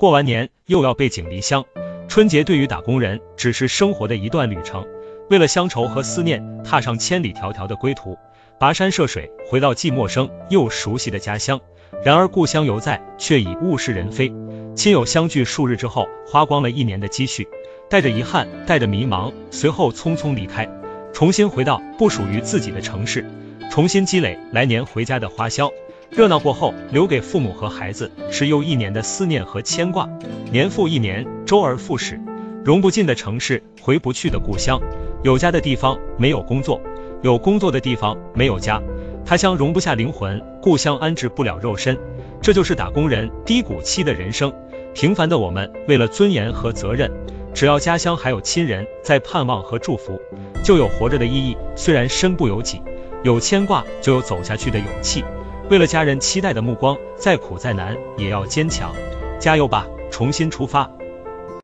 过完年又要背井离乡。春节对于打工人只是生活的一段旅程，为了乡愁和思念，踏上千里迢迢的归途，跋山涉水回到既陌生又熟悉的家乡。然而故乡犹在，却已物是人非。亲友相聚数日之后，花光了一年的积蓄，带着遗憾，带着迷茫，随后匆匆离开，重新回到不属于自己的城市，重新积累来年回家的花销。热闹过后，留给父母和孩子是又一年的思念和牵挂。年复一年，周而复始，融不进的城市，回不去的故乡。有家的地方没有工作，有工作的地方没有家。他乡容不下灵魂，故乡安置不了肉身。这就是打工人低谷期的人生。平凡的我们，为了尊严和责任，只要家乡还有亲人在盼望和祝福，就有活着的意义。虽然身不由己，有牵挂，就有走下去的勇气。为了家人期待的目光，再苦再难也要坚强，加油吧，重新出发。